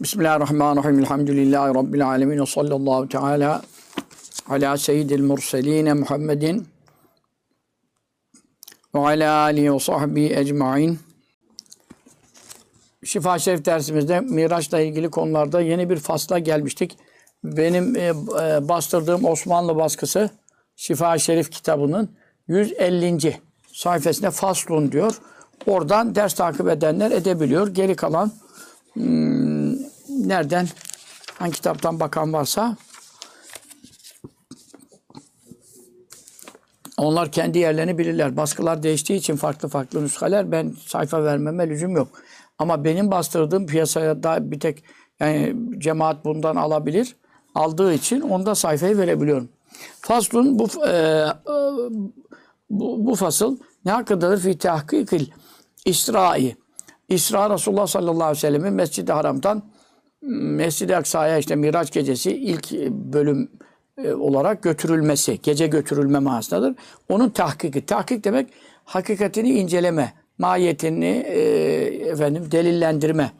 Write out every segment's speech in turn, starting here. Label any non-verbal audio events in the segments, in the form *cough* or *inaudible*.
Bismillahirrahmanirrahim. Elhamdülillahi Rabbil alemin. Ve sallallahu teala ala seyyidil murseline Muhammedin ve ala alihi ve sahbihi ecmain. Şifa Şerif dersimizde Miraç'la ilgili konularda yeni bir fasla gelmiştik. Benim e, e, bastırdığım Osmanlı baskısı Şifa Şerif kitabının 150. sayfasında faslun diyor. Oradan ders takip edenler edebiliyor. Geri kalan hmm, nereden hangi kitaptan bakan varsa onlar kendi yerlerini bilirler. Baskılar değiştiği için farklı farklı nüshaler ben sayfa vermeme lüzum yok. Ama benim bastırdığım piyasaya da bir tek yani cemaat bundan alabilir. Aldığı için onda sayfayı verebiliyorum. Faslun bu, e, e, bu, bu fasıl ne hakkındadır? Fi tahkikil İsra'i. İsra Resulullah sallallahu aleyhi ve sellem'in Mescid-i Haram'dan Mescid-i Aksa'ya işte Miraç gecesi ilk bölüm e, olarak götürülmesi, gece götürülme manasındadır. Onun tahkiki. Tahkik demek hakikatini inceleme, mahiyetini e, efendim delillendirme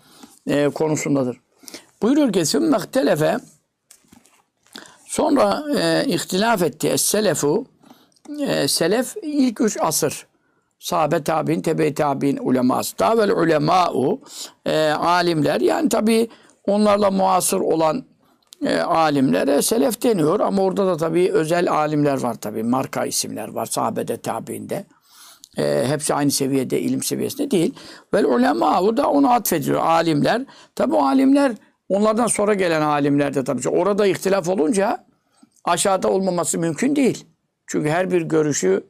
e, konusundadır. Buyuruyor ki sümme ihtelefe sonra e, ihtilaf etti es-selefu e, selef ilk üç asır sahabe tabi'in, tebe tabi'in uleması. Davel ulema'u e, alimler yani tabi onlarla muasır olan e, alimlere selef deniyor ama orada da tabi özel alimler var tabi marka isimler var sahabede tabi'inde. E, hepsi aynı seviyede ilim seviyesinde değil. Vel ulema'u da onu atfediyor alimler. Tabi o alimler onlardan sonra gelen alimler de tabi. Orada ihtilaf olunca aşağıda olmaması mümkün değil. Çünkü her bir görüşü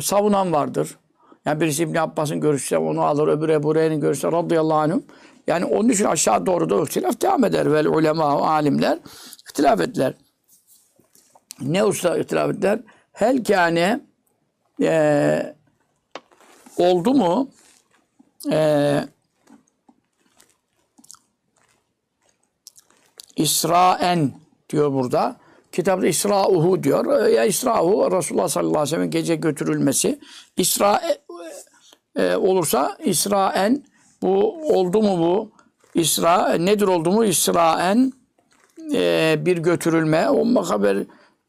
savunan vardır. Yani birisi İbn Abbas'ın görüşü onu alır, öbürü Ebu Hureyre'nin görüşü radıyallahu anh. Yani onun için aşağı doğru da ihtilaf devam eder. Vel ulema, alimler ihtilaf ettiler. Ne usta ihtilaf ettiler? Hel kâne e, oldu mu e, İsraen diyor burada. Kitapta İsra'uhu diyor. Ya İsra'uhu Resulullah sallallahu aleyhi ve sellem'in gece götürülmesi. İsra e, olursa İsraen bu oldu mu bu? İsra nedir oldu mu? İsraen e, bir götürülme. O haber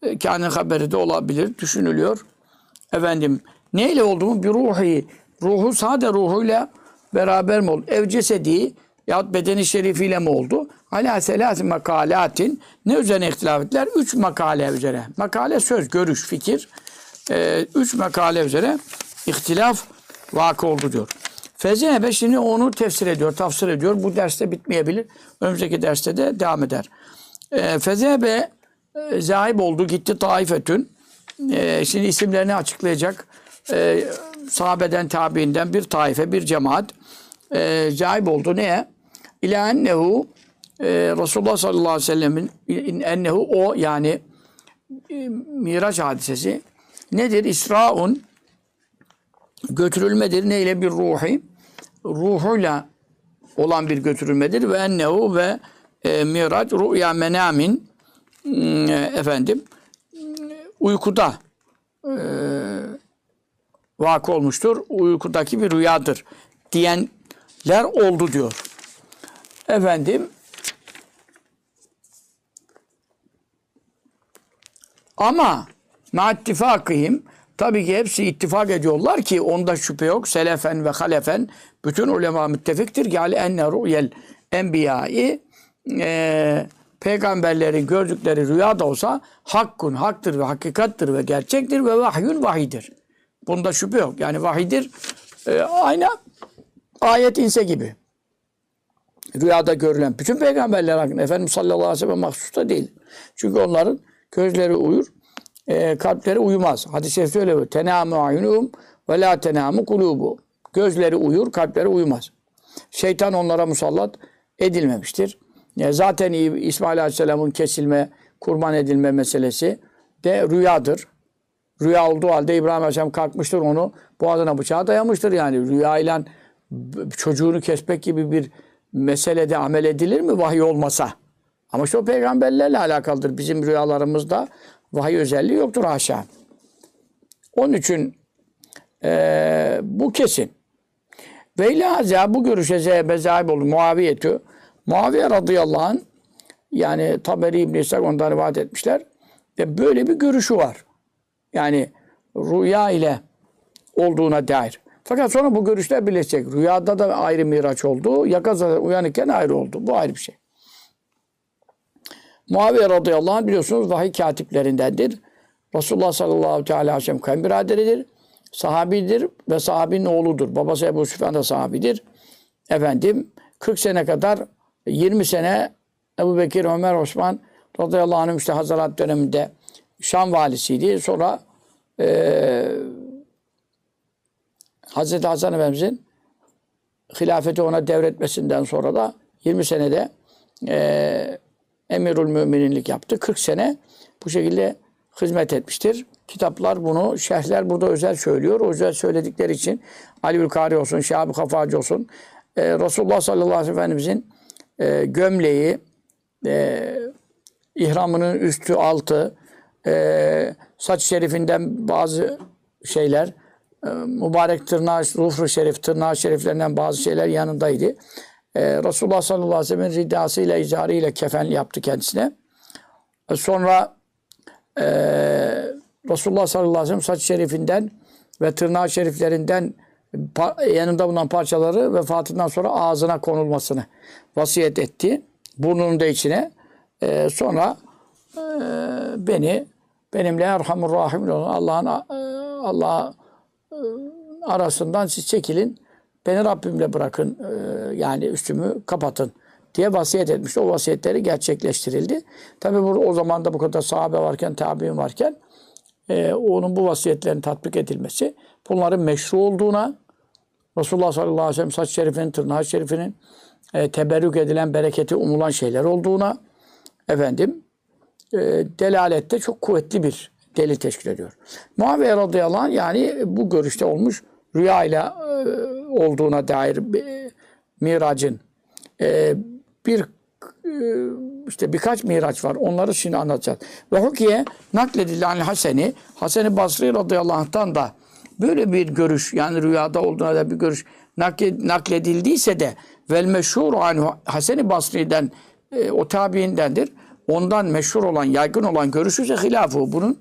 e, kânin haberi de olabilir. Düşünülüyor. Efendim neyle oldu mu? Bir ruhi. Ruhu sade ruhuyla beraber mi oldu? Ev cesedi yahut bedeni şerifiyle mi oldu? Ala selâsi makalatin ne üzerine ihtilaf ettiler? Üç makale üzere. Makale söz, görüş, fikir. E, üç makale üzere ihtilaf vakı oldu diyor. Fezehebe şimdi onu tefsir ediyor, tafsir ediyor. Bu derste bitmeyebilir. Önümüzdeki derste de devam eder. E, Fezehebe e, zahip oldu, gitti taifetün. E, şimdi isimlerini açıklayacak. E, sahabeden, tabiinden bir taife, bir cemaat. E, zahip oldu. Neye? İlâ ennehu e, Resulullah sallallahu aleyhi ve sellemin ennehu o yani e, Miraç hadisesi nedir? İsraun götürülmedir. Neyle bir ruhi? Ruhuyla olan bir götürülmedir. Ve ennehu ve e, miraç rüya menamin e, efendim uykuda e, vakı olmuştur. Uykudaki bir rüyadır diyenler oldu diyor. Efendim ama ma ittifakihim Tabii ki hepsi ittifak ediyorlar ki onda şüphe yok. Selefen ve halefen bütün ulema müttefiktir ki ali enne ru'yel enbiyayı e, peygamberlerin gördükleri rüya da olsa hakkun, haktır ve hakikattir ve gerçektir ve vahyun vahidir. Bunda şüphe yok. Yani vahidir e, aynı ayet inse gibi. Rüyada görülen bütün peygamberler hakkında Efendimiz sallallahu aleyhi ve sellem mahsus değil. Çünkü onların gözleri uyur, e, kalpleri uyumaz. Hadis-i şerifte öyle. Tenâmü ayunum ve la tenâmü kulubu. Gözleri uyur, kalpleri uyumaz. Şeytan onlara musallat edilmemiştir. E, zaten İsmail Aleyhisselam'ın kesilme, kurban edilme meselesi de rüyadır. Rüya olduğu halde İbrahim Aleyhisselam kalkmıştır onu boğazına bıçağı dayamıştır yani. Rüyayla çocuğunu kesmek gibi bir meselede amel edilir mi vahiy olmasa? Ama o peygamberlerle alakalıdır. Bizim rüyalarımızda Vahiy özelliği yoktur haşa. Onun için e, bu kesin. Ve ilahaza bu görüşe zehebe zahib oldu. Muaviyetü Muaviye radıyallahu anh yani Taberi İbn-i İshak ondan rivayet etmişler. Ve böyle bir görüşü var. Yani rüya ile olduğuna dair. Fakat sonra bu görüşler birleşecek. Rüyada da ayrı miraç oldu. Yakazada uyanıkken ayrı oldu. Bu ayrı bir şey. Muaviye radıyallahu anh biliyorsunuz vahiy katiplerindendir. Resulullah sallallahu teala aleyhi ve sellem kayınbiraderidir. Sahabidir ve sahabinin oğludur. Babası Ebu Süfyan da sahabidir. Efendim 40 sene kadar 20 sene Ebu Bekir, Ömer, Osman radıyallahu anh işte Hazarat döneminde Şam valisiydi. Sonra eee Hazreti Hasan Efendimizin hilafeti ona devretmesinden sonra da 20 senede eee emirül müminlik yaptı. 40 sene bu şekilde hizmet etmiştir. Kitaplar bunu, şerhler burada özel söylüyor. O özel söyledikleri için Ali Ülkari olsun, Şahab-ı Kafacı olsun, e, Resulullah sallallahu aleyhi ve Efendimizin e, gömleği, e, ihramının üstü altı, e, saç şerifinden bazı şeyler, e, mübarek tırnağı, rufru şerif, tırnağı şeriflerinden bazı şeyler yanındaydı. E, Resulullah sallallahu aleyhi ve sellem'in ridasıyla, izarıyla kefen yaptı kendisine. E, sonra e, Resulullah sallallahu aleyhi ve sellem saç şerifinden ve tırnağı şeriflerinden yanında bulunan parçaları vefatından sonra ağzına konulmasını vasiyet etti. Burnunun da içine. E, sonra e, beni benimle Erhamur Rahim olan Allah'ın e, Allah e, arasından siz çekilin. Beni Rabbimle bırakın. e, yani üstümü kapatın diye vasiyet etmişti. O vasiyetleri gerçekleştirildi. Tabi o zaman da bu kadar sahabe varken, tabi'in varken e, onun bu vasiyetlerin tatbik edilmesi bunların meşru olduğuna Resulullah sallallahu aleyhi ve sellem saç şerifinin, tırnağı şerifinin e, teberrük edilen, bereketi umulan şeyler olduğuna efendim e, delalette çok kuvvetli bir delil teşkil ediyor. Muaviye radıyallahu anh yani bu görüşte olmuş rüya ile e, olduğuna dair bir, miracın e, bir e, işte birkaç miraç var. Onları şimdi anlatacağız. Ve hukiye nakledilen Haseni, Hasan-ı Basri radıyallahu anh'tan da böyle bir görüş yani rüyada olduğuna da bir görüş nakle- nakledildiyse de vel meşhur anhu Hasan-ı Basri'den e, o tabiindendir. Ondan meşhur olan, yaygın olan görüşü ise hilafı. Bunun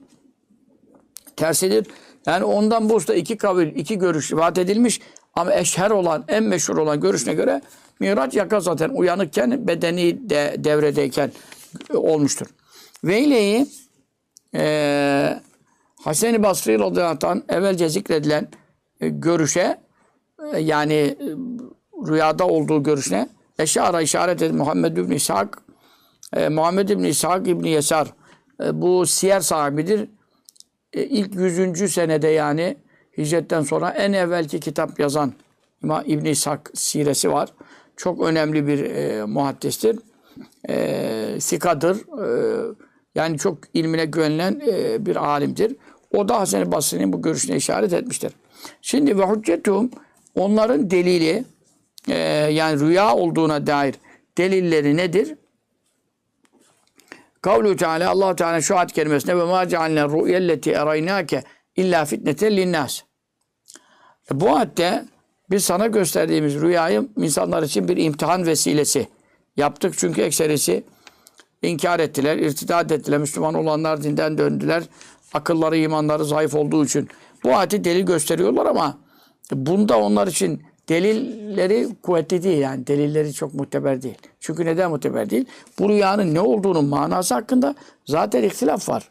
tersidir. Yani ondan bu usta iki kavil, iki görüş vaat edilmiş ama eşher olan, en meşhur olan görüşüne göre Miraç yaka zaten uyanıkken bedeni de devredeyken olmuştur. Veyle'yi e, Hasan-ı Basri radıyallahu evvelce zikredilen e, görüşe e, yani e, rüyada olduğu görüşüne eşara işaret edin Muhammed İbni İshak e, Muhammed İbni İshak İbni Yesar e, bu siyer sahibidir. E, ilk 100. senede yani hicretten sonra en evvelki kitap yazan İmam İbn İshak siresi var. Çok önemli bir e, muhaddistir. E, sikadır. E, yani çok ilmine güvenilen e, bir alimdir. O da Hasan-ı Basri'nin bu görüşüne işaret etmiştir. Şimdi ve hüccetum onların delili e, yani rüya olduğuna dair delilleri nedir? Kavlu Teala Allah Teala şu ayet kerimesinde ve ma cealna ru'yelleti eraynake illa fitneten linnas. E, bu ayette biz sana gösterdiğimiz rüyayı insanlar için bir imtihan vesilesi yaptık. Çünkü ekserisi inkar ettiler, irtidat ettiler. Müslüman olanlar dinden döndüler. Akılları, imanları zayıf olduğu için. Bu ayeti delil gösteriyorlar ama bunda onlar için delilleri kuvvetli değil yani. Delilleri çok muteber değil. Çünkü neden muteber değil? Bu rüyanın ne olduğunun manası hakkında zaten ihtilaf var.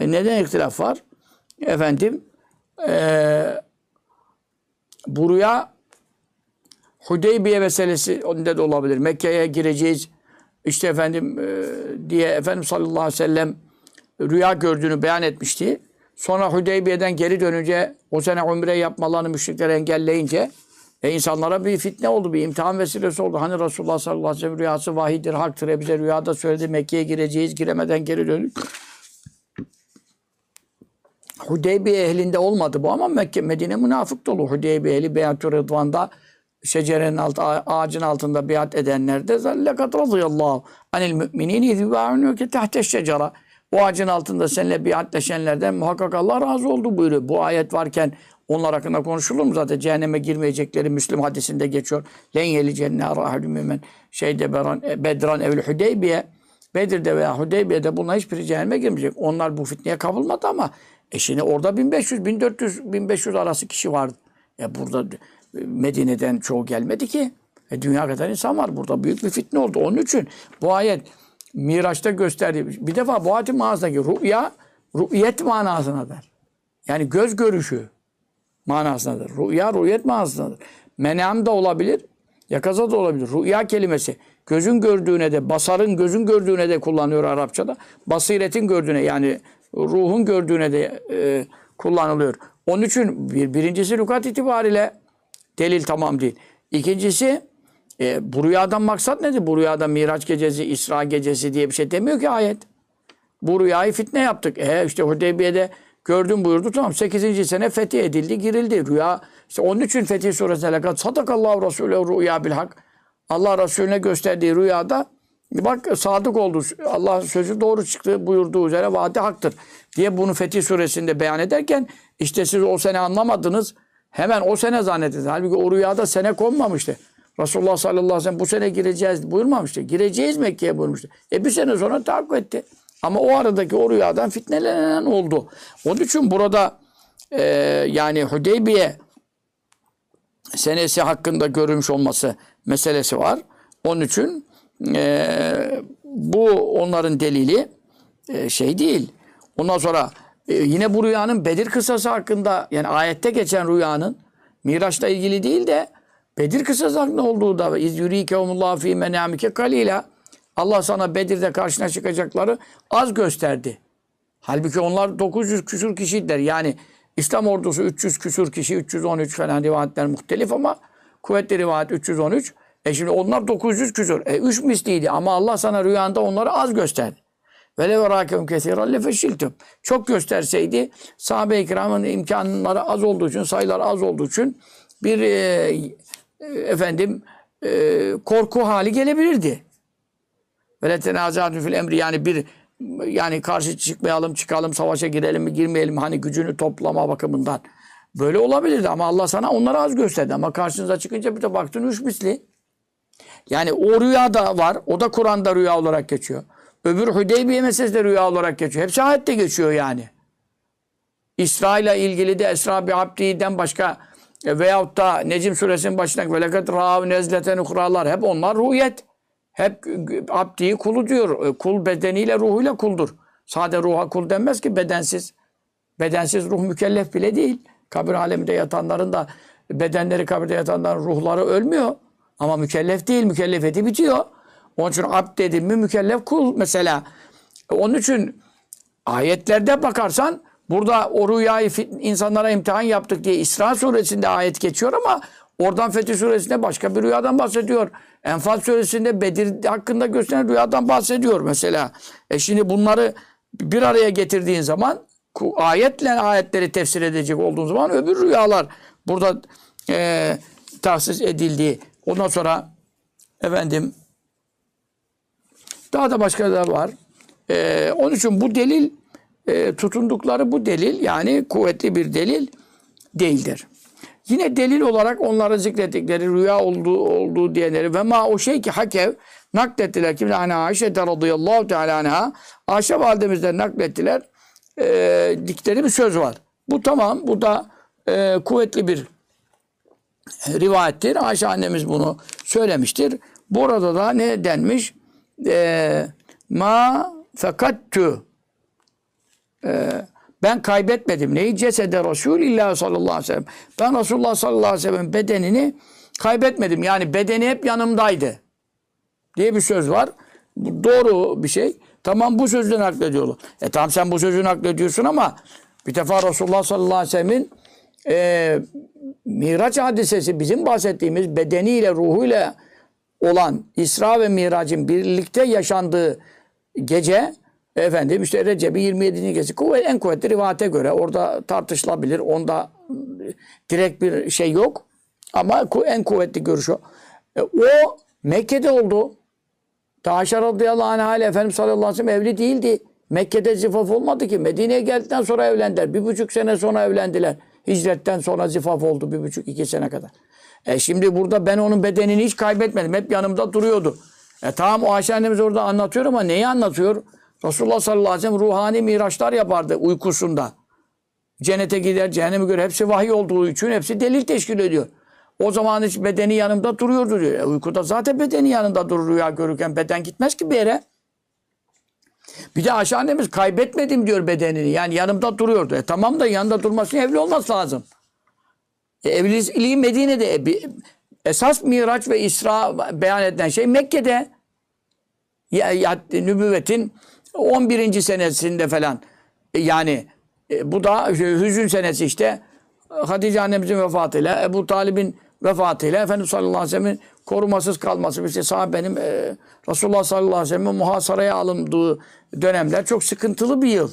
E neden ihtilaf var? Efendim eee bu Hudeybiye meselesi önde de olabilir. Mekke'ye gireceğiz. İşte efendim e, diye Efendimiz sallallahu aleyhi ve sellem rüya gördüğünü beyan etmişti. Sonra Hudeybiye'den geri dönünce o sene umre yapmalarını müşrikler engelleyince e, insanlara bir fitne oldu, bir imtihan vesilesi oldu. Hani Resulullah sallallahu aleyhi ve sellem rüyası vahidir, haktır. E bize rüyada söyledi Mekke'ye gireceğiz, giremeden geri döndük. Hudeybiye ehlinde olmadı bu ama Mekke, Medine münafık dolu. Hudeybiye ehli Beyat-ı Rıdvan'da şecerenin altı, ağacın altında biat edenler de lekat radıyallahu anil müminin izbâ'unûke tahte şecera. O ağacın altında seninle biatleşenlerden muhakkak Allah razı oldu buyuruyor. Bu ayet varken Onlar hakkında konuşulur mu zaten? Cehenneme girmeyecekleri Müslim hadisinde geçiyor. Len yeli cennâra ahadun mümin şeyde beran, e, bedran evl Hudeybiye. Bedir'de veya Hudeybiye'de bunlar hiçbiri cehenneme girmeyecek. Onlar bu fitneye kapılmadı ama e şimdi orada 1500, 1400, 1500 arası kişi vardı. E burada Medine'den çoğu gelmedi ki. E dünya kadar insan var. Burada büyük bir fitne oldu. Onun için bu ayet Miraç'ta gösterdiği bir defa bu ayetin manasındaki rüya rü'yet manasındadır. Yani göz görüşü manasındadır. Rüya rü'yet manasındadır. Menam da olabilir, yakaza da olabilir. Rüya kelimesi gözün gördüğüne de, basarın gözün gördüğüne de kullanıyor Arapçada. Basiretin gördüğüne yani ruhun gördüğüne de e, kullanılıyor. Onun için bir, birincisi lügat itibariyle delil tamam değil. İkincisi e, bu rüyadan maksat nedir? Bu rüyada Miraç gecesi, İsra gecesi diye bir şey demiyor ki ayet. Bu rüyayı fitne yaptık. E işte Hudeybiye'de gördüm buyurdu tamam. 8. sene fethi edildi, girildi. Rüya işte onun için Fetih Suresi'ne lakat sadakallahu Resulü rüya bil hak. Allah Resulüne gösterdiği rüyada bak sadık oldu. Allah sözü doğru çıktı buyurduğu üzere vaadi haktır. Diye bunu Fetih Suresi'nde beyan ederken işte siz o sene anlamadınız. Hemen o sene zannettiniz. Halbuki o rüyada sene konmamıştı. Resulullah sallallahu aleyhi ve sellem bu sene gireceğiz buyurmamıştı. Gireceğiz Mekke'ye buyurmuştu. E bir sene sonra tahakkuk etti. Ama o aradaki o rüyadan fitnelenen oldu. Onun için burada e, yani Hudeybiye senesi hakkında görülmüş olması meselesi var. Onun için e, bu onların delili e, şey değil. Ondan sonra e, yine bu rüyanın Bedir kısası hakkında yani ayette geçen rüyanın Miraç'la ilgili değil de Bedir kısası hakkında olduğu da iz yurikehumullahu fi menamike kalila Allah sana Bedir'de karşına çıkacakları az gösterdi. Halbuki onlar 900 küsur kişiydiler. Yani İslam ordusu 300 küsur kişi, 313 falan rivayetler muhtelif ama kuvvetli rivayet 313. E şimdi onlar 900 küsur. E 3 misliydi ama Allah sana rüyanda onları az gösterdi. Ve le verakem kesiran lefeşiltüm. Çok gösterseydi sahabe-i kiramın imkanları az olduğu için, sayılar az olduğu için bir e, efendim e, korku hali gelebilirdi. Ve le tenazatun fil emri yani bir yani karşı çıkmayalım, çıkalım, savaşa girelim mi, girmeyelim? Hani gücünü toplama bakımından. Böyle olabilirdi ama Allah sana onları az gösterdi. Ama karşınıza çıkınca bir de baktın üç misli. Yani o rüya da var. O da Kur'an'da rüya olarak geçiyor. Öbür Hüdeybiye meselesi de rüya olarak geçiyor. Hepsi ayette geçiyor yani. İsra ile ilgili de Esra bi Abdi'den başka e, veyahut da Necim suresinin başındaki velekat râv nezleten ukralar hep onlar ruhiyet. Hep abdi kulu diyor. E, Kul bedeniyle ruhuyla kuldur. Sade ruha kul denmez ki bedensiz. Bedensiz ruh mükellef bile değil. Kabir aleminde yatanların da bedenleri kabirde yatanların ruhları ölmüyor. Ama mükellef değil. Mükellefiyeti bitiyor. Onun için abd dedim mi mükellef kul mesela. Onun için ayetlerde bakarsan burada o rüyayı insanlara imtihan yaptık diye İsra suresinde ayet geçiyor ama oradan Fetih suresinde başka bir rüyadan bahsediyor. Enfal suresinde Bedir hakkında gösteren rüyadan bahsediyor mesela. E şimdi bunları bir araya getirdiğin zaman ayetle ayetleri tefsir edecek olduğun zaman öbür rüyalar burada e, tahsis edildiği. Ondan sonra efendim daha da başka da var. E, onun için bu delil e, tutundukları bu delil yani kuvvetli bir delil değildir. Yine delil olarak onlara zikrettikleri rüya olduğu, olduğu diyenleri ve ma o şey ki hakev naklettiler. Kim hani Ayşe radıyallahu teala anha Ayşe validemizden naklettiler. E, dikleri bir söz var. Bu tamam. Bu da e, kuvvetli bir rivayettir. Ayşe annemiz bunu söylemiştir. Burada da ne denmiş? E, ma fekattü e, ben kaybetmedim. Neyi? Cesede Resulillah sallallahu aleyhi ve sellem. Ben Resulullah sallallahu aleyhi ve sellem bedenini kaybetmedim. Yani bedeni hep yanımdaydı. Diye bir söz var. Bu doğru bir şey. Tamam bu sözü naklediyorlar. E tamam sen bu sözü naklediyorsun ama bir defa Resulullah sallallahu aleyhi ve sellemin e, Miraç hadisesi bizim bahsettiğimiz bedeniyle ruhuyla olan İsra ve Mirac'ın birlikte yaşandığı gece Efendim işte Recep'i 27. gecesi kuvvet, en kuvvetli rivayete göre orada tartışılabilir. Onda direkt bir şey yok. Ama en kuvvetli görüş o. E, o Mekke'de oldu. Taşa radıyallahu anh ile Efendimiz sallallahu aleyhi ve sellem evli değildi. Mekke'de zifaf olmadı ki. Medine'ye geldikten sonra evlendiler. Bir buçuk sene sonra evlendiler. Hicretten sonra zifaf oldu bir buçuk iki sene kadar. E şimdi burada ben onun bedenini hiç kaybetmedim. Hep yanımda duruyordu. E tamam o Ayşe annemiz orada anlatıyor ama neyi anlatıyor? Resulullah sallallahu aleyhi ve sellem ruhani miraçlar yapardı uykusunda. Cennete gider, cehenneme göre hepsi vahiy olduğu için hepsi delil teşkil ediyor. O zaman hiç bedeni yanımda duruyordu diyor. E, uykuda zaten bedeni yanında durur rüya görürken beden gitmez ki bir yere. Bir de Ayşe annemiz kaybetmedim diyor bedenini. Yani yanımda duruyordu. E tamam da yanında durması evli olması lazım. E, evliliği Medine'de. E, bir- esas Miraç ve İsra beyan edilen şey Mekke'de. Ya, ya, nübüvvetin 11. senesinde falan. E, yani e, bu da hüzün senesi işte. Hatice annemizin vefatıyla, Ebu Talib'in vefatıyla Efendimiz sallallahu aleyhi ve sellem'in korumasız kalması. İşte sahabenin e, Resulullah sallallahu aleyhi ve sellem'in muhasaraya alındığı dönemler çok sıkıntılı bir yıl.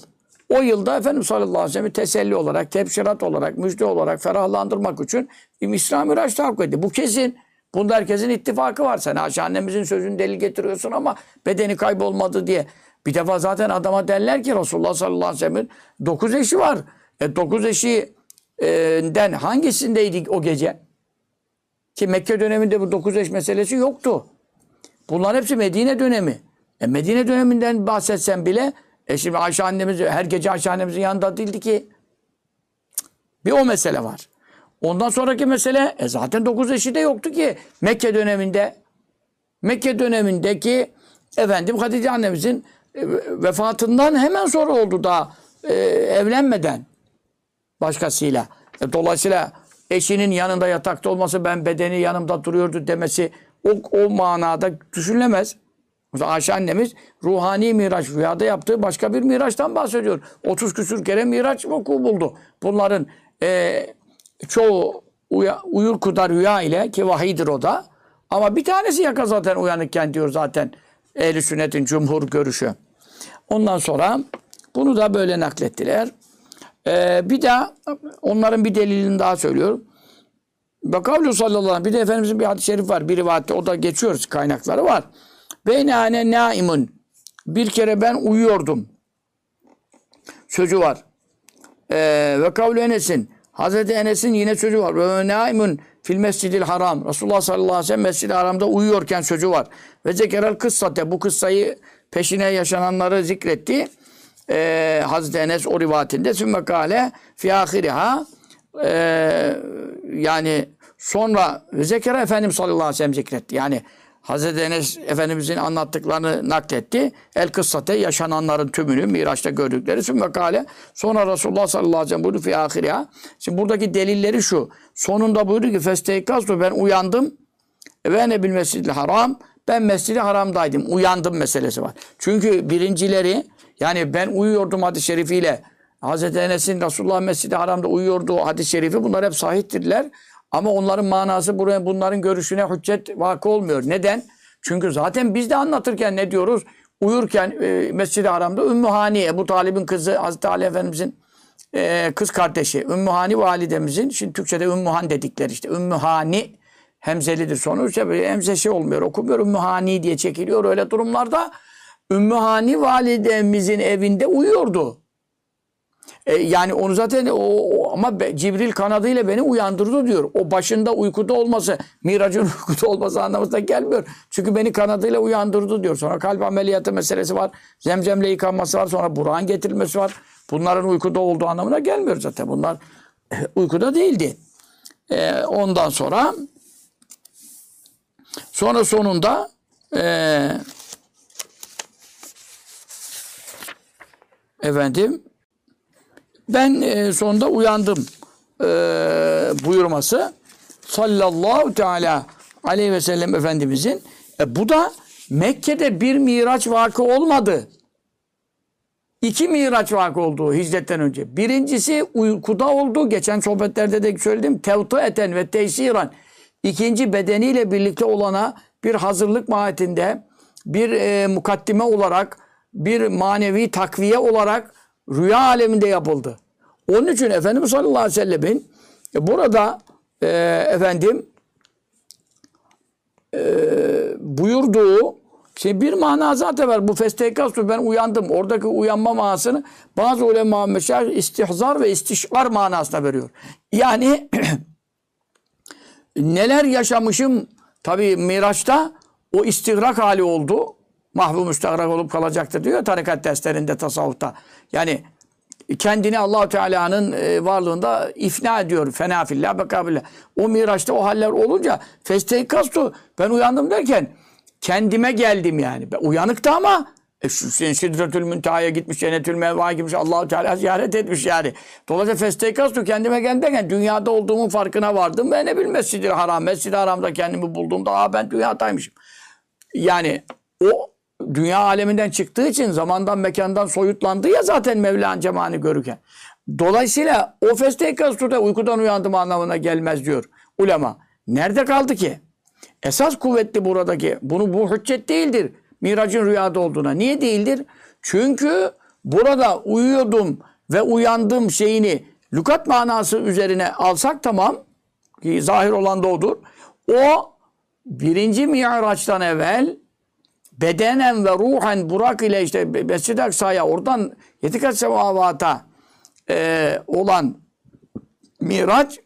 O yılda Efendimiz sallallahu aleyhi ve sellem'i teselli olarak, tebşirat olarak, müjde olarak ferahlandırmak için İsra Miraç tahakkuk etti. Bu kesin. Bunda herkesin ittifakı var. Sen Ayşe annemizin sözünü delil getiriyorsun ama bedeni kaybolmadı diye. Bir defa zaten adama derler ki Resulullah sallallahu aleyhi ve sellem'in dokuz eşi var. E dokuz eşinden hangisindeydik o gece? Ki Mekke döneminde bu dokuz eş meselesi yoktu. Bunların hepsi Medine dönemi. E Medine döneminden bahsetsen bile e şimdi Ayşe annemiz her gece Ayşe annemizin yanında değildi ki. Bir o mesele var. Ondan sonraki mesele e zaten dokuz eşi de yoktu ki Mekke döneminde. Mekke dönemindeki efendim Hatice annemizin e, vefatından hemen sonra oldu daha e, evlenmeden başkasıyla. E, dolayısıyla eşinin yanında yatakta olması ben bedeni yanımda duruyordu demesi o, o manada düşünülemez. Mesela Ayşe annemiz ruhani miraç rüyada yaptığı başka bir miraçtan bahsediyor. 30 küsür kere miraç vuku buldu. Bunların e, çoğu uya, uyur kuda rüya ile ki vahidir o da. Ama bir tanesi yaka zaten uyanıkken diyor zaten ehl sünnetin cumhur görüşü. Ondan sonra bunu da böyle naklettiler. Ee, bir daha onların bir delilini daha söylüyorum. Ve kavlu sallallahu aleyhi ve sellem. Bir de Efendimizin bir hadis-i şerif var. Bir rivayette o da geçiyoruz. Kaynakları var. Beynane naimun. Bir kere ben uyuyordum. Sözü var. Ee, ve kavlu Enes'in. Hazreti Enes'in yine sözü var. Ve naimun fil mescidil haram. Resulullah sallallahu aleyhi ve sellem mescid-i haramda uyuyorken sözü var. Ve zekerel kıssate. Bu kıssayı peşine yaşananları zikretti. Ee, Hazreti Enes o rivayetinde. Sümme kale fi. Ee, yani sonra zekere Efendimiz sallallahu aleyhi ve sellem zikretti. Yani Hazreti Enes Efendimizin anlattıklarını nakletti. El kıssate yaşananların tümünü Miraç'ta gördükleri. Sümme kale sonra Resulullah sallallahu aleyhi ve sellem buyurdu fi ahiriha. Şimdi buradaki delilleri şu. Sonunda buyurdu ki festeykazdu ben uyandım. Ve ne bil haram. Ben mescidi haramdaydım. Uyandım meselesi var. Çünkü birincileri yani ben uyuyordum hadis-i şerifiyle. Hazreti Enes'in Resulullah Mescid-i Haram'da uyuyordu hadis-i şerifi. Bunlar hep sahihtirler. Ama onların manası buraya bunların görüşüne hüccet vakı olmuyor. Neden? Çünkü zaten biz de anlatırken ne diyoruz? Uyurken e, Mescid-i Haram'da Ümmü Hani, Ebu Talib'in kızı Hazreti Ali Efendimizin e, kız kardeşi Ümmü Hani validemizin şimdi Türkçe'de Ümmü Han dedikleri işte Ümmü Hani hemzelidir sonu. İşte böyle hemze şey olmuyor okumuyor Ümmü Hani diye çekiliyor öyle durumlarda. Ümmü Hani validemizin evinde uyuyordu. E, yani onu zaten o, o- ama be- Cibril kanadıyla beni uyandırdı diyor. O başında uykuda olması, miracın *laughs* uykuda olması anlamına gelmiyor. Çünkü beni kanadıyla uyandırdı diyor. Sonra kalp ameliyatı meselesi var. Zemzemle yıkanması var. Sonra Burak'ın getirilmesi var. Bunların uykuda olduğu anlamına gelmiyor zaten. Bunlar *laughs* uykuda değildi. E, ondan sonra sonra sonunda e, efendim ben e, sonunda uyandım e, buyurması sallallahu teala aleyhi ve sellem Efendimizin e, bu da Mekke'de bir miraç vakı olmadı. İki miraç vakı oldu hicretten önce. Birincisi uykuda oldu. Geçen sohbetlerde de söyledim. Tevtu eten ve teysiran. İkinci bedeniyle birlikte olana bir hazırlık mahiyetinde bir e, mukaddime olarak bir manevi takviye olarak rüya aleminde yapıldı. Onun için Efendimiz sallallahu aleyhi ve sellemin e, burada e, efendim e, buyurduğu Şimdi bir mana zaten var. Bu festekastu ben uyandım. Oradaki uyanma manasını bazı ulema meşayih istihzar ve istişar manasına veriyor. Yani *clears throat* neler yaşamışım tabi Miraç'ta o istihrak hali oldu. Mahvu müstahrak olup kalacaktır diyor tarikat derslerinde tasavvufta. Yani kendini Allahu Teala'nın e, varlığında ifna ediyor. Fena fillah bekabillah. O Miraç'ta o haller olunca festekastu ben uyandım derken kendime geldim yani. Ben uyanıktı ama e, Sidretül Münteha'ya gitmiş, Cennetül Mevva'ya gitmiş, Allahu Teala ziyaret etmiş yani. Dolayısıyla festekastu kendime geldim dünyada olduğumun farkına vardım. Ben ne bileyim Mescid-i Haram, Mescid-i Haram'da kendimi bulduğumda aa ben dünyadaymışım. Yani o dünya aleminden çıktığı için zamandan mekandan soyutlandı ya zaten Mevla'nın cemani görürken. Dolayısıyla o festekastu da uykudan uyandım anlamına gelmez diyor ulema. Nerede kaldı ki? Esas kuvvetli buradaki, bunu bu hüccet değildir. Miracın rüyada olduğuna. Niye değildir? Çünkü burada uyuyordum ve uyandım şeyini lükat manası üzerine alsak tamam. Ki zahir olan da odur. O birinci miraçtan evvel bedenen ve ruhen Burak ile işte Mescid-i Aksa'ya oradan yetikat semavata e, olan miraç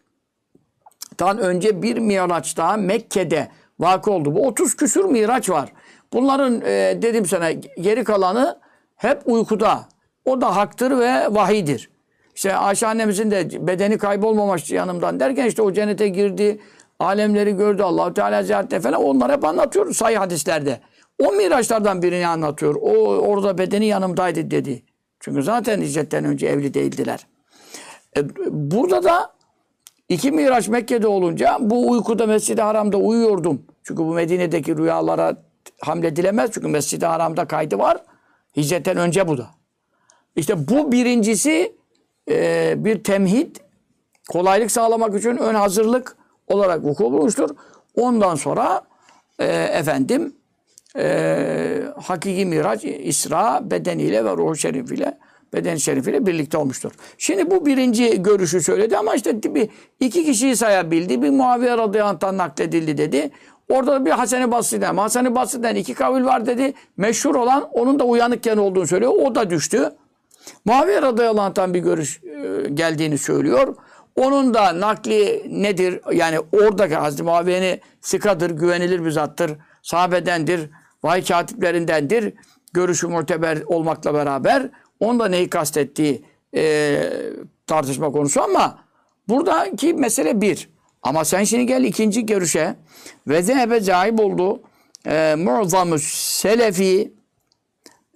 Tan önce bir miraç daha Mekke'de vakı oldu. Bu 30 küsür miraç var. Bunların e, dedim sana geri kalanı hep uykuda. O da haktır ve vahidir. İşte Ayşe annemizin de bedeni kaybolmamış yanımdan derken işte o cennete girdi. Alemleri gördü. Allahu Teala ziyarette falan. Onları hep anlatıyor sayı hadislerde. O miraçlardan birini anlatıyor. O orada bedeni yanımdaydı dedi. Çünkü zaten hicretten önce evli değildiler. E, burada da İki Miraç Mekke'de olunca bu uykuda Mescid-i Haram'da uyuyordum. Çünkü bu Medine'deki rüyalara hamledilemez. Çünkü Mescid-i Haram'da kaydı var. Hicretten önce bu da. İşte bu birincisi e, bir temhid, kolaylık sağlamak için ön hazırlık olarak vuku bulmuştur. Ondan sonra e, efendim e, hakiki miraç İsra bedeniyle ve ruhu şerifiyle beden şerifiyle birlikte olmuştur. Şimdi bu birinci görüşü söyledi ama işte bir iki kişiyi sayabildi. Bir Muaviye radıyallahu anh'tan nakledildi dedi. Orada da bir Hasan-ı Basri'den. Hasan-ı Basri'den iki kavil var dedi. Meşhur olan onun da uyanıkken olduğunu söylüyor. O da düştü. Muaviye radıyallahu anh'tan bir görüş e, geldiğini söylüyor. Onun da nakli nedir? Yani oradaki Hazreti Muaviye'nin sıkadır, güvenilir bir zattır, sahabedendir, vahiy katiplerindendir. Görüşü muteber olmakla beraber Onda neyi kastettiği e, tartışma konusu ama buradaki mesele bir. Ama sen şimdi gel ikinci görüşe. Ve zehebe cahip oldu. E, mu'zamü selefi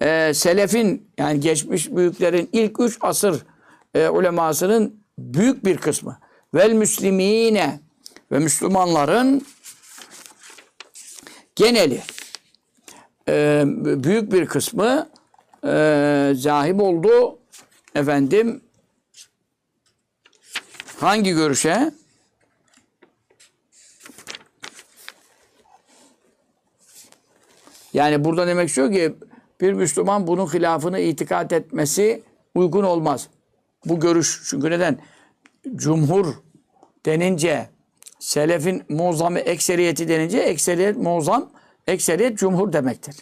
e, selefin yani geçmiş büyüklerin ilk üç asır e, ulemasının büyük bir kısmı. Vel müslimine ve Müslümanların geneli e, büyük bir kısmı e, zahip oldu. Efendim hangi görüşe? Yani burada demek istiyor ki bir Müslüman bunun hilafını itikat etmesi uygun olmaz. Bu görüş. Çünkü neden? Cumhur denince selefin muazzamı ekseriyeti denince ekseriyet muazzam ekseriyet cumhur demektir.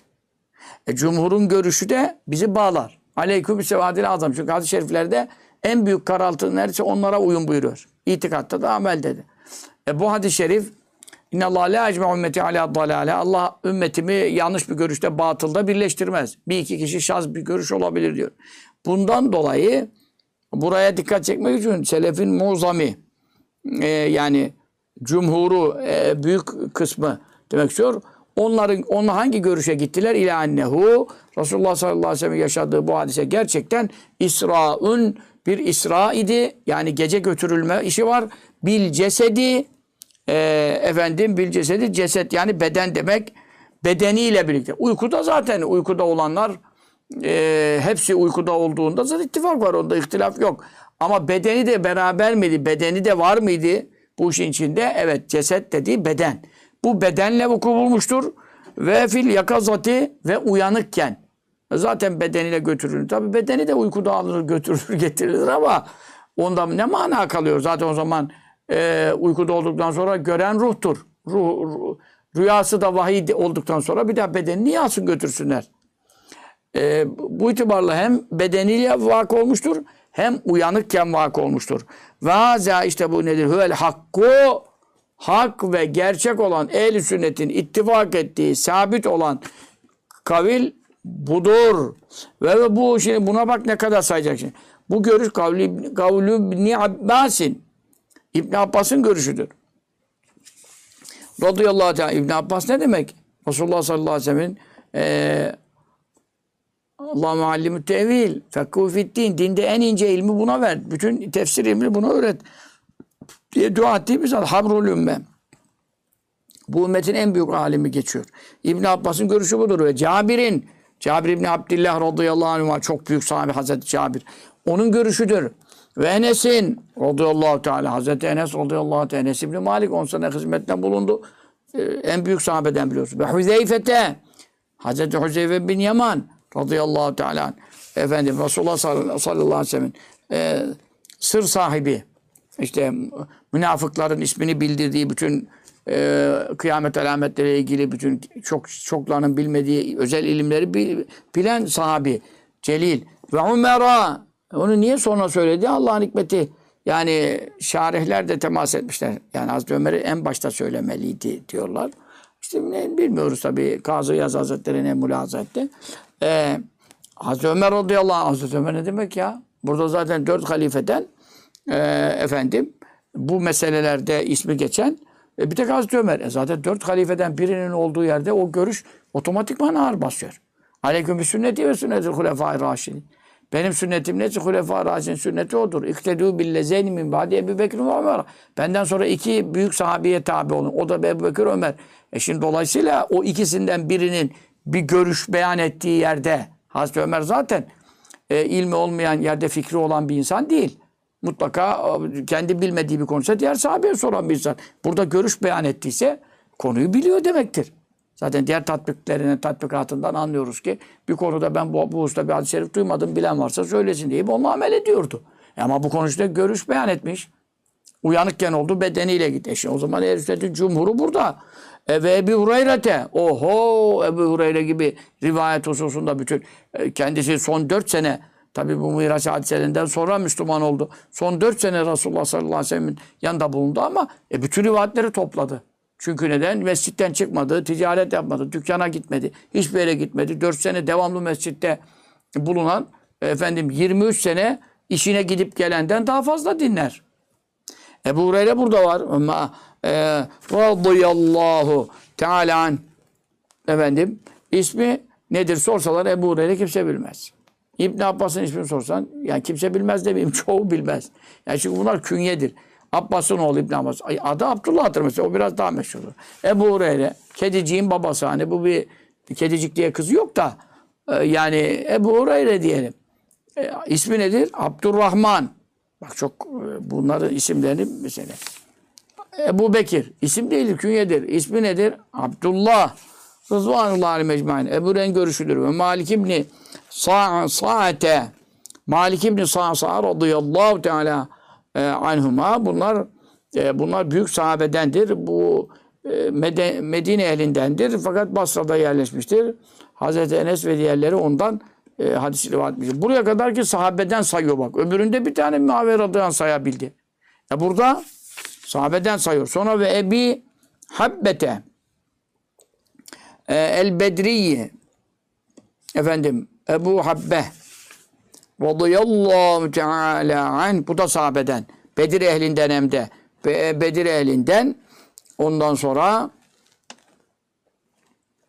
E, cumhurun görüşü de bizi bağlar. Aleyküm sevadil azam. Çünkü hadis-i şeriflerde en büyük karaltı neredeyse onlara uyun buyuruyor. İtikatta da amel dedi. E, bu hadis-i şerif İnna Allah la ecme ümmeti ala dalale. Allah ümmetimi yanlış bir görüşte, batılda birleştirmez. Bir iki kişi şaz bir görüş olabilir diyor. Bundan dolayı buraya dikkat çekmek için selefin muzami e, yani cumhuru e, büyük kısmı demek istiyor. Onların onunla hangi görüşe gittiler? İlâ annehu Resulullah sallallahu aleyhi ve sellem yaşadığı bu hadise gerçekten İsra'un bir İsra idi. Yani gece götürülme işi var. Bil cesedi e, efendim bil cesedi ceset yani beden demek bedeniyle birlikte. Uykuda zaten uykuda olanlar e, hepsi uykuda olduğunda zaten ittifak var onda ihtilaf yok. Ama bedeni de beraber miydi? Bedeni de var mıydı? Bu işin içinde evet ceset dediği beden bu bedenle vuku bulmuştur. Ve fil yakazati ve uyanıkken. Zaten bedeniyle götürülür. Tabi bedeni de uykuda alınır, götürülür, *laughs* getirilir ama ondan ne mana kalıyor? Zaten o zaman e, uykuda olduktan sonra gören ruhtur. Ruh, ruh Rüyası da vahiy olduktan sonra bir daha bedenini niye alsın götürsünler? Ee, bu itibarla hem bedeniyle vakı olmuştur hem uyanıkken vakı olmuştur. Ve işte bu nedir? Huvel hakku hak ve gerçek olan ehl sünnetin ittifak ettiği, sabit olan kavil budur. Ve bu şimdi buna bak ne kadar sayacak şimdi. Bu görüş kavli, kavlu İbni Abbas'in. İbn Abbas'ın görüşüdür. Radıyallahu teala. İbn Abbas ne demek? Resulullah sallallahu aleyhi ve sellem'in eee Allah muallimü tevil, fekkuhu fiddin. Dinde en ince ilmi buna ver. Bütün tefsir ilmini buna öğret. Diye dua ettiği bir zat. Habrul ümme. Bu ümmetin en büyük alimi geçiyor. İbn Abbas'ın görüşü budur ve Cabir'in Cabir İbni Abdillah radıyallahu anh. Çok büyük sahabe Hazreti Cabir. Onun görüşüdür. Ve Enes'in radıyallahu teala Hazreti Enes radıyallahu teala Enes İbni Malik 10 sene hizmetten bulundu. Ee, en büyük sahabeden biliyorsun. Ve Hüzeyfete Hazreti Hüzeyfe bin Yaman radıyallahu teala efendim Resulullah sallallahu aleyhi ve sellem'in e, sır sahibi işte münafıkların ismini bildirdiği bütün e, kıyamet alametleriyle ilgili bütün çok çoklarının bilmediği özel ilimleri bil- bilen sahabi Celil ve Umer'a onu niye sonra söyledi? Allah'ın hikmeti yani şarihler de temas etmişler. Yani Hazreti Ömer'i en başta söylemeliydi diyorlar. İşte ne, bilmiyoruz tabii. Kazı Yaz Hazretleri ne mülahaza etti. Ee, Hazreti Ömer radıyallahu anh. Hazreti Ömer ne demek ya? Burada zaten dört halifeden e, efendim bu meselelerde ismi geçen e, bir tek Hazreti Ömer. E, zaten dört halifeden birinin olduğu yerde o görüş otomatikman ağır basıyor. Aleyküm sünneti ve sünneti hulefai raşidin. Benim sünnetim ne? Hulefai raşidin sünneti odur. İktedû billezeyni min ba'di Ebu Bekir ve Ömer. Benden sonra iki büyük sahabeye tabi olun. O da Ebu Bekir Ömer. E şimdi dolayısıyla o ikisinden birinin bir görüş beyan ettiği yerde Hazreti Ömer zaten e, ilmi olmayan yerde fikri olan bir insan değil. Mutlaka e, kendi bilmediği bir konuysa diğer sahabeye soran bir insan. Burada görüş beyan ettiyse konuyu biliyor demektir. Zaten diğer tatbiklerinin tatbikatından anlıyoruz ki bir konuda ben bu, bu usta bir hadis-i şerif duymadım bilen varsa söylesin deyip onunla amel ediyordu. E ama bu konuşta görüş beyan etmiş. Uyanıkken oldu bedeniyle gitti. E o zaman ehl sünnetin cumhuru burada. E ve Ebu Hureyre'te. Oho Ebu Hureyre gibi rivayet hususunda bütün kendisi son dört sene tabi bu Miraç hadiselerinden sonra Müslüman oldu. Son dört sene Resulullah sallallahu aleyhi ve sellem'in yanında bulundu ama e, bütün rivayetleri topladı. Çünkü neden? Mescitten çıkmadı, ticaret yapmadı, dükkana gitmedi, hiçbir yere gitmedi. Dört sene devamlı mescitte bulunan efendim 23 sene işine gidip gelenden daha fazla dinler. Ebu Hureyre burada var. E, radıyallahu teala an efendim ismi nedir sorsalar Ebu Hureyre kimse bilmez. İbn Abbas'ın ismini sorsan yani kimse bilmez demeyeyim *laughs* çoğu bilmez. Yani çünkü bunlar künyedir. Abbas'ın oğlu İbn Abbas. Adı Abdullah'tır mesela. O biraz daha meşhurdur. Ebu Hureyre. Kediciğin babası. Hani bu bir kedicik diye kızı yok da e, yani Ebu Hureyre diyelim. E, ismi nedir? Abdurrahman. Bak çok e, bunların isimlerini mesela. Ebu Bekir. isim değildir, künyedir. İsmi nedir? Abdullah. Rızvanullah aleyhi mecmain. Ebu Ren görüşüdür. Ve Malik İbni Sa'ate. Malik İbni Sa'sa radıyallahu teala e, anhuma. Bunlar e, bunlar büyük sahabedendir. Bu e, Medine ehlindendir. Fakat Basra'da yerleşmiştir. Hazreti Enes ve diğerleri ondan e, hadis rivayet etmiştir. Buraya kadar ki sahabeden sayıyor bak. Öbüründe bir tane Muaviye radıyallahu sayabildi. E burada sahabeden sayıyor. Sonra ve Ebi Habbete e, El Bedriye efendim Ebu Habbe radıyallahu teala anh bu da sahabeden. Bedir ehlinden hem de. Be- Bedir ehlinden ondan sonra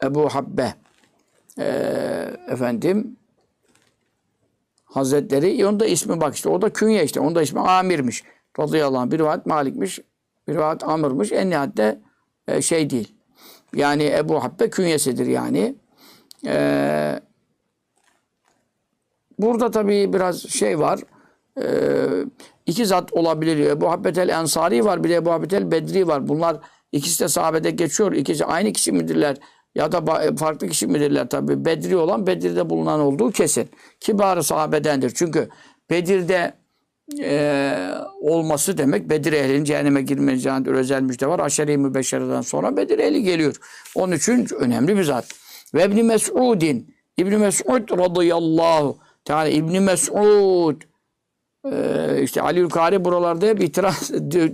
Ebu Habbe e, efendim Hazretleri onun da ismi bak işte o da künye işte onun da ismi Amir'miş. Radıyallahu anh. Bir rivayet Malik'miş. Bir rivayet Amr'mış. En nihayatte e, şey değil. Yani Ebu Habbe künyesidir yani. Eee Burada tabii biraz şey var. Ee, iki zat olabilir. Ebu Habbetel Ensari var. Bir de Ebu Habbetel Bedri var. Bunlar ikisi de sahabede geçiyor. İkisi aynı kişi midirler? Ya da farklı kişi midirler tabii. Bedri olan Bedir'de bulunan olduğu kesin. Kibarı sahabedendir. Çünkü Bedir'de e, olması demek Bedir ehlinin cehenneme girmeyeceğine özel müjde var. Aşere-i Mübeşşere'den sonra Bedir ehli geliyor. Onun için önemli bir zat. Ve İbni Mes'udin İbni Mes'ud radıyallahu teala İbni Mes'ud ee, işte Ali Ülkari buralarda hep itiraz *laughs*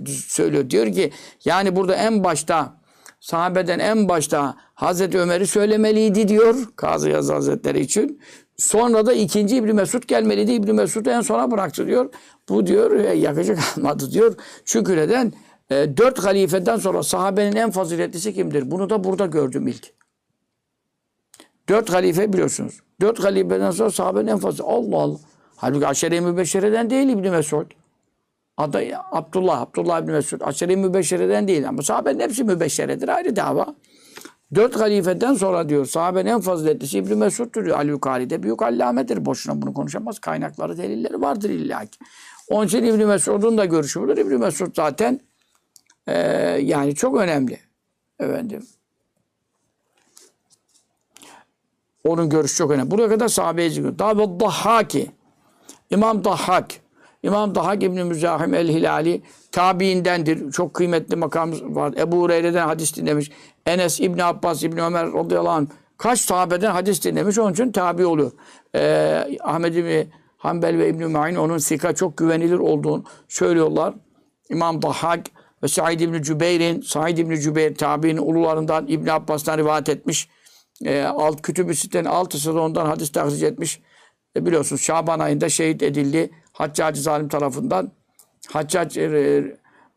söylüyor. Diyor ki yani burada en başta sahabeden en başta Hazreti Ömer'i söylemeliydi diyor Kazı Yazı Hazretleri için. Sonra da ikinci İbni Mesud gelmeliydi. İbni Mesud'u en sona bıraktı diyor. Bu diyor e, yakıcı kalmadı *laughs* diyor. Çünkü neden? E, dört halifeden sonra sahabenin en faziletlisi kimdir? Bunu da burada gördüm ilk. Dört halife biliyorsunuz. Dört halifeden sonra sahabenin en fazla. Allah Allah. Halbuki Aşere-i Mübeşşere'den değil İbni Mesud. Adı Abdullah, Abdullah İbni Mesud. Aşere-i Mübeşşere'den değil. Ama sahabenin hepsi mübeşşeredir. Ayrı dava. Dört halifeden sonra diyor sahabenin en faziletlisi İbni Mesud'dur diyor. Ali Yukari'de büyük allamedir. Boşuna bunu konuşamaz. Kaynakları, delilleri vardır illaki. Onun için İbni Mesud'un da görüşü budur. İbni Mesud zaten eee, yani çok önemli. Efendim. Onun görüşü çok önemli. Buraya kadar sahabeye zikrediyor. Daha ve Dahhaki. İmam Dahhak. İmam Dahhak İbni Müzahim el-Hilali tabiindendir. Çok kıymetli makam var. Ebu Hureyre'den hadis dinlemiş. Enes İbni Abbas İbni Ömer radıyallahu anh kaç sahabeden hadis dinlemiş. Onun için tabi oluyor. Ee, Ahmed İbni Hanbel ve İbni Ma'in onun sika çok güvenilir olduğunu söylüyorlar. İmam Dahhak ve Said İbni Cübeyr'in Said İbni Cübeyr tabiinin ulularından İbni Abbas'tan rivayet etmiş. E, alt kütüb-i sitenin altısı da ondan hadis tahric etmiş. E, biliyorsunuz Şaban ayında şehit edildi. Haccacı zalim tarafından. Haccac e,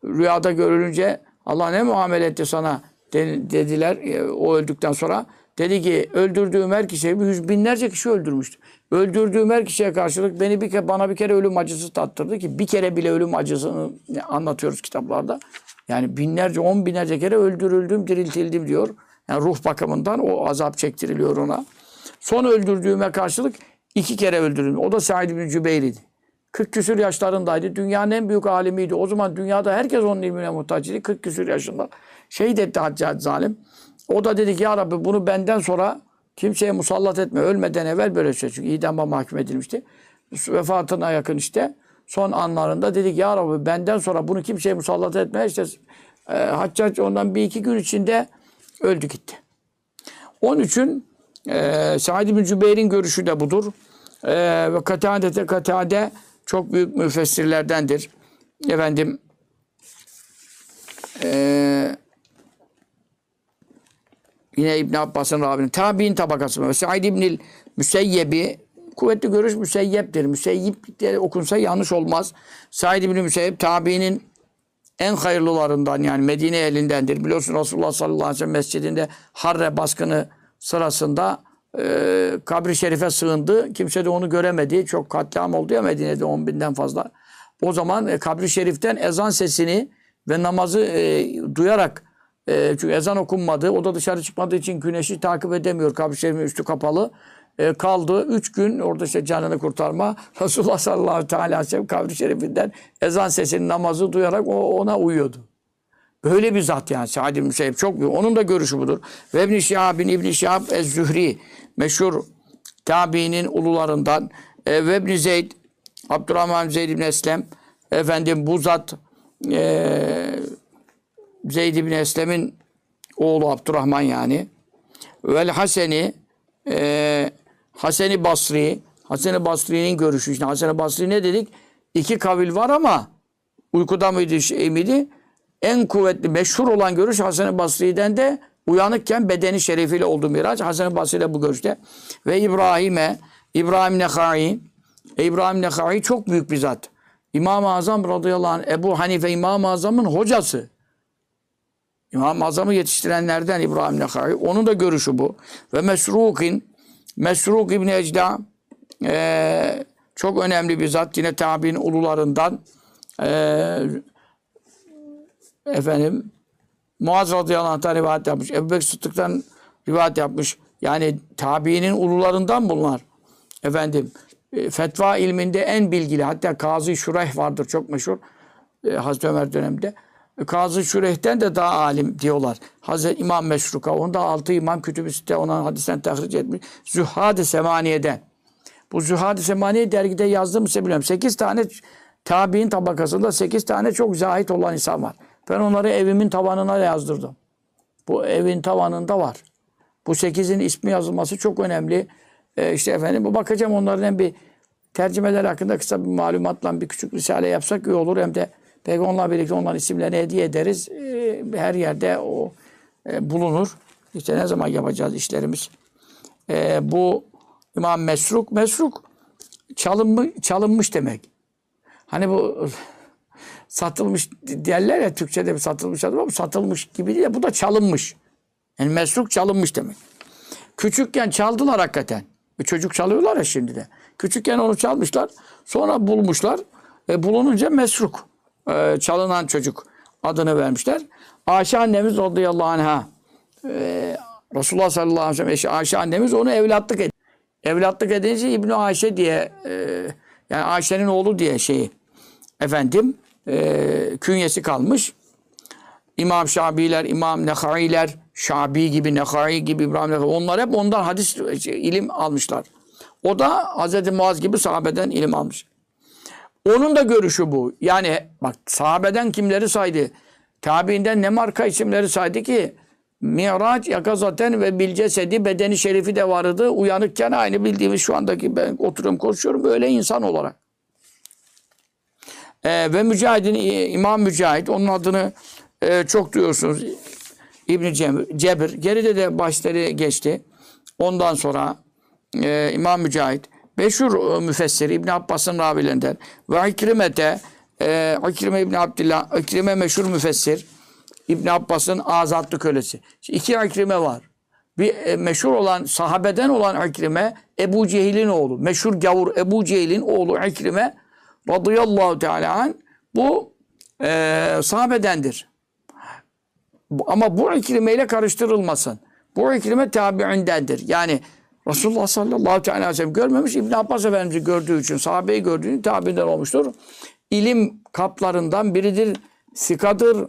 rüyada görülünce Allah ne muamele etti sana de- dediler e, o öldükten sonra. Dedi ki öldürdüğüm her kişiye yüz binlerce kişi öldürmüştü. Öldürdüğüm her kişiye karşılık beni bir kere, bana bir kere ölüm acısı tattırdı ki bir kere bile ölüm acısını anlatıyoruz kitaplarda. Yani binlerce, on binlerce kere öldürüldüm, diriltildim diyor. Yani ruh bakımından o azap çektiriliyor ona. Son öldürdüğüme karşılık iki kere öldürüldüm. O da Said bin Cübeyr'iydi. 40 küsür yaşlarındaydı. Dünyanın en büyük alimiydi. O zaman dünyada herkes onun ilmine muhtacıydı. 40 küsür yaşında. Şehit etti Haccac zalim. O da dedi ki ya Rabbi bunu benden sonra kimseye musallat etme. Ölmeden evvel böyle şey. Çünkü idama mahkum edilmişti. Vefatına yakın işte. Son anlarında dedik ya Rabbi benden sonra bunu kimseye musallat etme. İşte e, Haccac ondan bir iki gün içinde öldü gitti. Onun için e, Said bin Cübeyr'in görüşü de budur. E, ve Katade Katade çok büyük müfessirlerdendir. Efendim e, yine İbn Abbas'ın Rabi'nin tabi'in tabakası mı? Said İbnil Müseyyebi kuvvetli görüş müseyyeptir. Müseyyip diye okunsa yanlış olmaz. Said İbni Müseyyep tabiinin en hayırlılarından yani Medine elindendir. Biliyorsun Resulullah sallallahu aleyhi ve sellem mescidinde Harre baskını sırasında e, kabri şerife sığındı. Kimse de onu göremedi. Çok katliam oldu ya Medine'de 10 binden fazla. O zaman e, kabri şeriften ezan sesini ve namazı e, duyarak e, çünkü ezan okunmadı. O da dışarı çıkmadığı için güneşi takip edemiyor. Kabri şerifin üstü kapalı. E, kaldı. Üç gün orada işte canını kurtarma. *laughs* Resulullah sallallahu ve sellem kabri şerifinden ezan sesini namazı duyarak o, ona uyuyordu. Böyle bir zat yani Sa'd ibn Müseyyep çok büyük. Onun da görüşü budur. Ve İbn Şihab bin İbn Şihab Ez-Zühri meşhur tabiinin ulularından e, ve İbn Zeyd Abdurrahman Zeyd ibn Eslem efendim bu zat e, Zeyd ibn Eslem'in oğlu Abdurrahman yani. Vel Haseni e, Haseni Basri Haseni Basri'nin görüşü. işte Haseni Basri ne dedik? İki kavil var ama uykuda mıydı şey miydi? En kuvvetli meşhur olan görüş Hasan-ı Basri'den de uyanıkken bedeni şerifiyle olduğu miraç. Hasan-ı Basri de bu görüşte. Ve İbrahim'e, İbrahim Nekhai, e, İbrahim Nekhai çok büyük bir zat. İmam-ı Azam radıyallahu anh, Ebu Hanife İmam-ı Azam'ın hocası. İmam-ı Azam'ı yetiştirenlerden İbrahim Nekhai. Onun da görüşü bu. Ve Mesruk'in, Mesruk İbni Ecda, e, çok önemli bir zat. Yine tabi'in ulularından. E, efendim Muaz radıyallahu anh'tan rivayet yapmış. Ebu Bekir Sıddık'tan rivayet yapmış. Yani tabiinin ulularından bunlar. Efendim e, fetva ilminde en bilgili hatta Kazı Şureh vardır çok meşhur. E, Hazreti Ömer döneminde. Kazı Şureh'ten de daha alim diyorlar. Hazreti İmam Meşruka. Onda altı imam kütüb-i site ona hadisten tahric etmiş. Zühad-ı Semaniye'den. Bu Zühad-ı Semaniye dergide yazdım size biliyorum. Sekiz tane tabi'in tabakasında 8 tane çok zahit olan insan var. Ben onları evimin tavanına yazdırdım. Bu evin tavanında var. Bu 8'in ismi yazılması çok önemli. Ee, işte efendim bu bakacağım onların hem bir tercümeler hakkında kısa bir malumatla bir küçük risale yapsak iyi olur. Hem de belki onunla birlikte onların isimlerini hediye ederiz. Ee, her yerde o e, bulunur. İşte ne zaman yapacağız işlerimiz. Ee, bu İmam Mesruk. Mesruk çalınmış, çalınmış demek. Hani bu *laughs* satılmış derler ya Türkçe'de bir satılmış adı var. Satılmış gibi değil. Bu da çalınmış. Yani mesruk çalınmış demek. Küçükken çaldılar hakikaten. Bir çocuk çalıyorlar ya şimdi de. Küçükken onu çalmışlar. Sonra bulmuşlar. E, bulununca mesruk. E, çalınan çocuk adını vermişler. Ayşe annemiz radıyallahu anh'a e, Resulullah sallallahu aleyhi ve sellem Ayşe annemiz onu evlatlık edin. Evlatlık edince İbni Ayşe diye e, yani Ayşe'nin oğlu diye şeyi efendim e, künyesi kalmış. İmam Şabiler, İmam Nehailer, Şabi gibi, Nehai gibi, İbrahim Nehai, onlar hep ondan hadis şey, ilim almışlar. O da Hz. Muaz gibi sahabeden ilim almış. Onun da görüşü bu. Yani bak sahabeden kimleri saydı? Tabiinden ne marka isimleri saydı ki? Miraç yakazaten ve bilcesedi bedeni şerifi de vardı. Uyanıkken aynı bildiğimiz şu andaki ben oturuyorum konuşuyorum öyle insan olarak. Ee, ve Mücahid'in İmam Mücahit onun adını e, çok duyuyorsunuz. İbn Cebir. Geride de başları geçti. Ondan sonra e, İmam Mücahit meşhur e, müfessir İbn Abbas'ın ravilerinden ve İkrime'te e, İkrime İbn Abdillah İkrime meşhur müfessir İbn Abbas'ın azatlı kölesi. Şimdi iki İkrime var. Bir e, meşhur olan sahabeden olan İkrime Ebu Cehil'in oğlu. Meşhur gavur Ebu Cehil'in oğlu İkrime radıyallahu teala an bu e, sahabedendir. Ama bu ikrimeyle karıştırılmasın. Bu ikrime tabi'indendir. Yani Resulullah sallallahu aleyhi ve sellem görmemiş. İbn Abbas Efendimiz'i gördüğü için, sahabeyi gördüğü için tabi'inden olmuştur. İlim kaplarından biridir. Sikadır.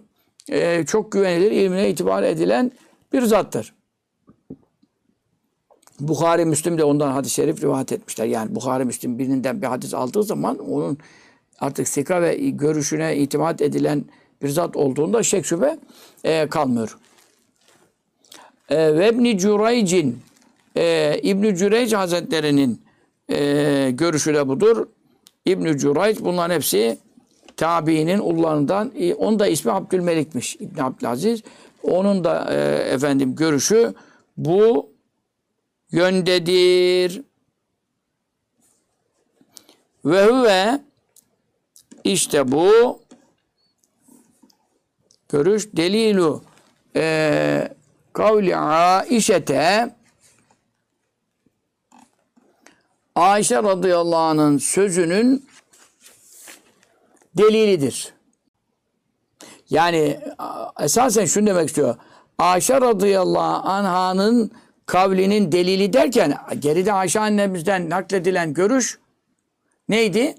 e, çok güvenilir. ilmine itibar edilen bir zattır. Bukhari, Müslim de ondan hadis-i şerif rivayet etmişler. Yani Bukhari, Müslim birinden bir hadis aldığı zaman onun artık sika ve görüşüne itimat edilen bir zat olduğunda şek şüphe e, kalmıyor. E, ve İbn-i Cüreyc'in e, İbn-i Cüreyc Hazretleri'nin e, görüşü de budur. İbn-i Cüreyc bunların hepsi tabiinin ullarından. E, onun da ismi Abdülmelik'miş İbn Abdülaziz. Onun da e, efendim görüşü bu yöndedir. Ve huve işte bu görüş delilu e, kavli Aişete Ayşe radıyallahu anh'ın sözünün delilidir. Yani esasen şunu demek istiyor. Ayşe radıyallahu anh'ın kavlinin delili derken geride Ayşe annemizden nakledilen görüş neydi?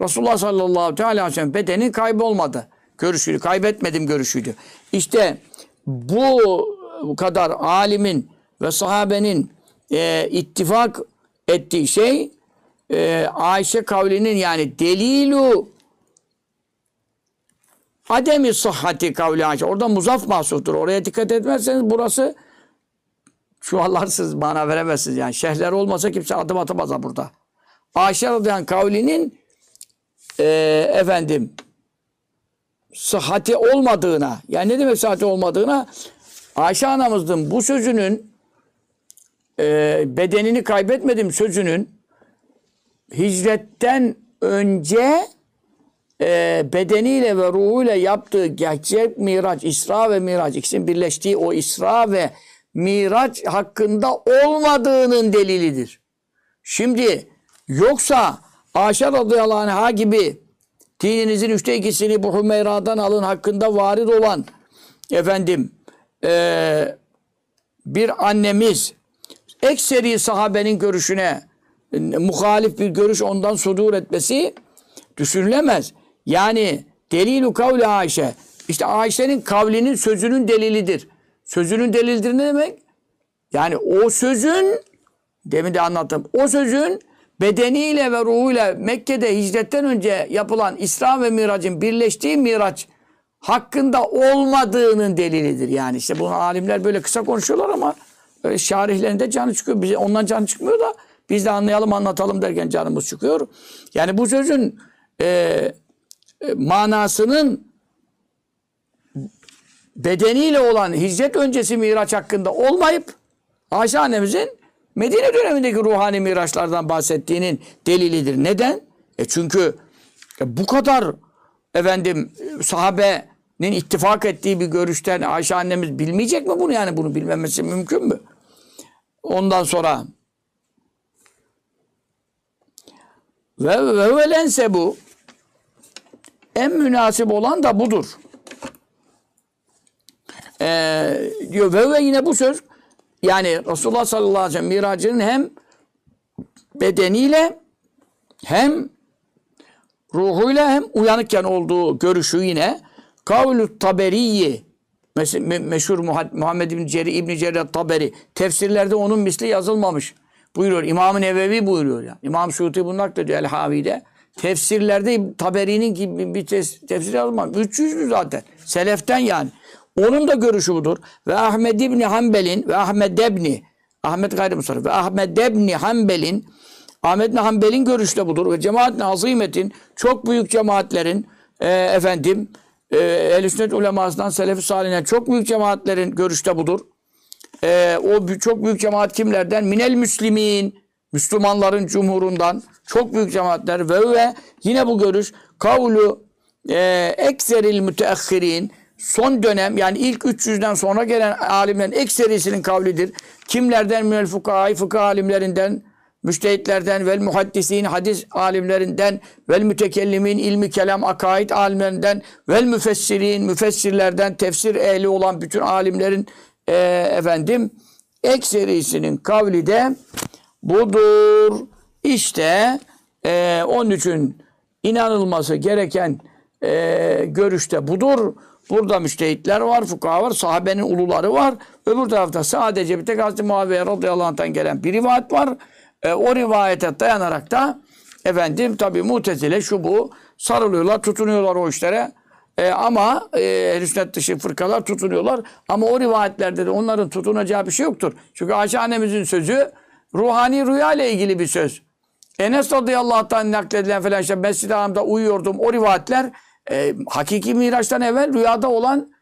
Resulullah sallallahu aleyhi ve sellem bedenin kaybolmadı. Görüşüydü. Kaybetmedim görüşüydü. İşte bu kadar alimin ve sahabenin e, ittifak ettiği şey e, Ayşe kavlinin yani delilu ademi sıhhati kavli Ayşe. Orada muzaf mahsuftur. Oraya dikkat etmezseniz burası çuvallarsız bana veremezsiniz. Yani şehirler olmasa kimse adım atamaz burada. Ayşe radıyallahu kavlinin e, efendim sıhhati olmadığına yani ne demek sıhhati olmadığına Ayşe anamızın bu sözünün e, bedenini kaybetmedim sözünün hicretten önce e, bedeniyle ve ruhuyla yaptığı gerçek miraç, İsra ve Miraç ikisinin birleştiği o İsra ve Miraç hakkında olmadığının delilidir. Şimdi yoksa Ayşe radıyallahu anh'a gibi dininizin üçte ikisini bu Hümeyra'dan alın hakkında varid olan efendim e, bir annemiz ekseri sahabenin görüşüne muhalif bir görüş ondan sudur etmesi düşünülemez. Yani delilu kavli Ayşe. İşte Ayşe'nin kavlinin sözünün delilidir. Sözünün delilidir ne demek? Yani o sözün demin de anlattım. O sözün bedeniyle ve ruhuyla Mekke'de hicretten önce yapılan İsra ve Mirac'ın birleştiği Miraç hakkında olmadığının delilidir. Yani işte bunu alimler böyle kısa konuşuyorlar ama e, şarihlerinde canı çıkıyor. Bize ondan canı çıkmıyor da biz de anlayalım anlatalım derken canımız çıkıyor. Yani bu sözün e, e, manasının bedeniyle olan hicret öncesi miraç hakkında olmayıp Ayşe annemizin Medine dönemindeki ruhani miraçlardan bahsettiğinin delilidir. Neden? E çünkü e bu kadar efendim sahabenin ittifak ettiği bir görüşten Ayşe annemiz bilmeyecek mi bunu yani bunu bilmemesi mümkün mü? Ondan sonra ve ve velense bu en münasip olan da budur. Ee, diyor ve ve yine bu söz yani Resulullah sallallahu aleyhi ve sellem miracının hem bedeniyle hem ruhuyla hem uyanıkken olduğu görüşü yine kavlu taberiyi meşhur Muha- Muhammed bin Ceri İbn Cerir Taberi tefsirlerde onun misli yazılmamış. Buyuruyor. İmam-ı Nevevi buyuruyor ya. İmam Suuti bunu naklediyor El Havi'de. Tefsirlerde Taberi'nin gibi bir tefsir yazılmamış. 300'lü zaten. Seleften yani. Onun da görüşü budur. Ve Ahmed İbni Hanbel'in ve Ahmed Ebni Ahmet Gayrı Musarrif ve Ahmed Ebni Hanbel'in Ahmet Hanbel'in görüşü de budur. Ve cemaat azimetin çok büyük cemaatlerin e, efendim e, ehl sünnet ulemasından selefi çok büyük cemaatlerin görüşü de budur. E, o çok büyük cemaat kimlerden? Minel Müslimin Müslümanların cumhurundan çok büyük cemaatler ve ve yine bu görüş kavlu e, ekseril müteahhirin son dönem yani ilk 300'den sonra gelen alimlerin ekserisinin kavlidir. Kimlerden? Minel fukahai fıkıh alimlerinden müştehitlerden vel muhaddisin hadis alimlerinden vel mütekellimin ilmi kelam akaid alimlerinden vel müfessirin müfessirlerden tefsir ehli olan bütün alimlerin e, efendim ekserisinin kavli de budur. İşte e, onun için inanılması gereken e, görüşte budur. Burada müştehitler var, fukaha var, sahabenin uluları var. Öbür tarafta sadece bir tek Hazreti Muaviye radıyallahu anh'tan gelen bir rivayet var. E, o rivayete dayanarak da efendim tabi mutezile şu bu sarılıyorlar, tutunuyorlar o işlere. E, ama e, sünnet dışı fırkalar tutunuyorlar. Ama o rivayetlerde de onların tutunacağı bir şey yoktur. Çünkü Ayşe annemizin sözü ruhani rüya ile ilgili bir söz. Enes radıyallahu anh nakledilen falan işte Mescid-i Haram'da uyuyordum. O rivayetler e, hakiki miraçtan evvel rüyada olan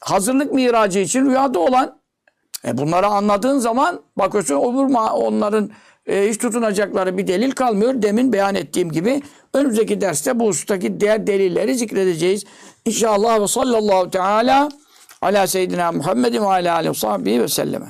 hazırlık miracı için rüyada olan e bunları anladığın zaman bakıyorsun öbür ma- onların e, hiç tutunacakları bir delil kalmıyor. Demin beyan ettiğim gibi önümüzdeki derste bu husustaki diğer delilleri zikredeceğiz. İnşallah ve sallallahu teala ala seyyidina Muhammedin ve ala aleyhi ve selleme.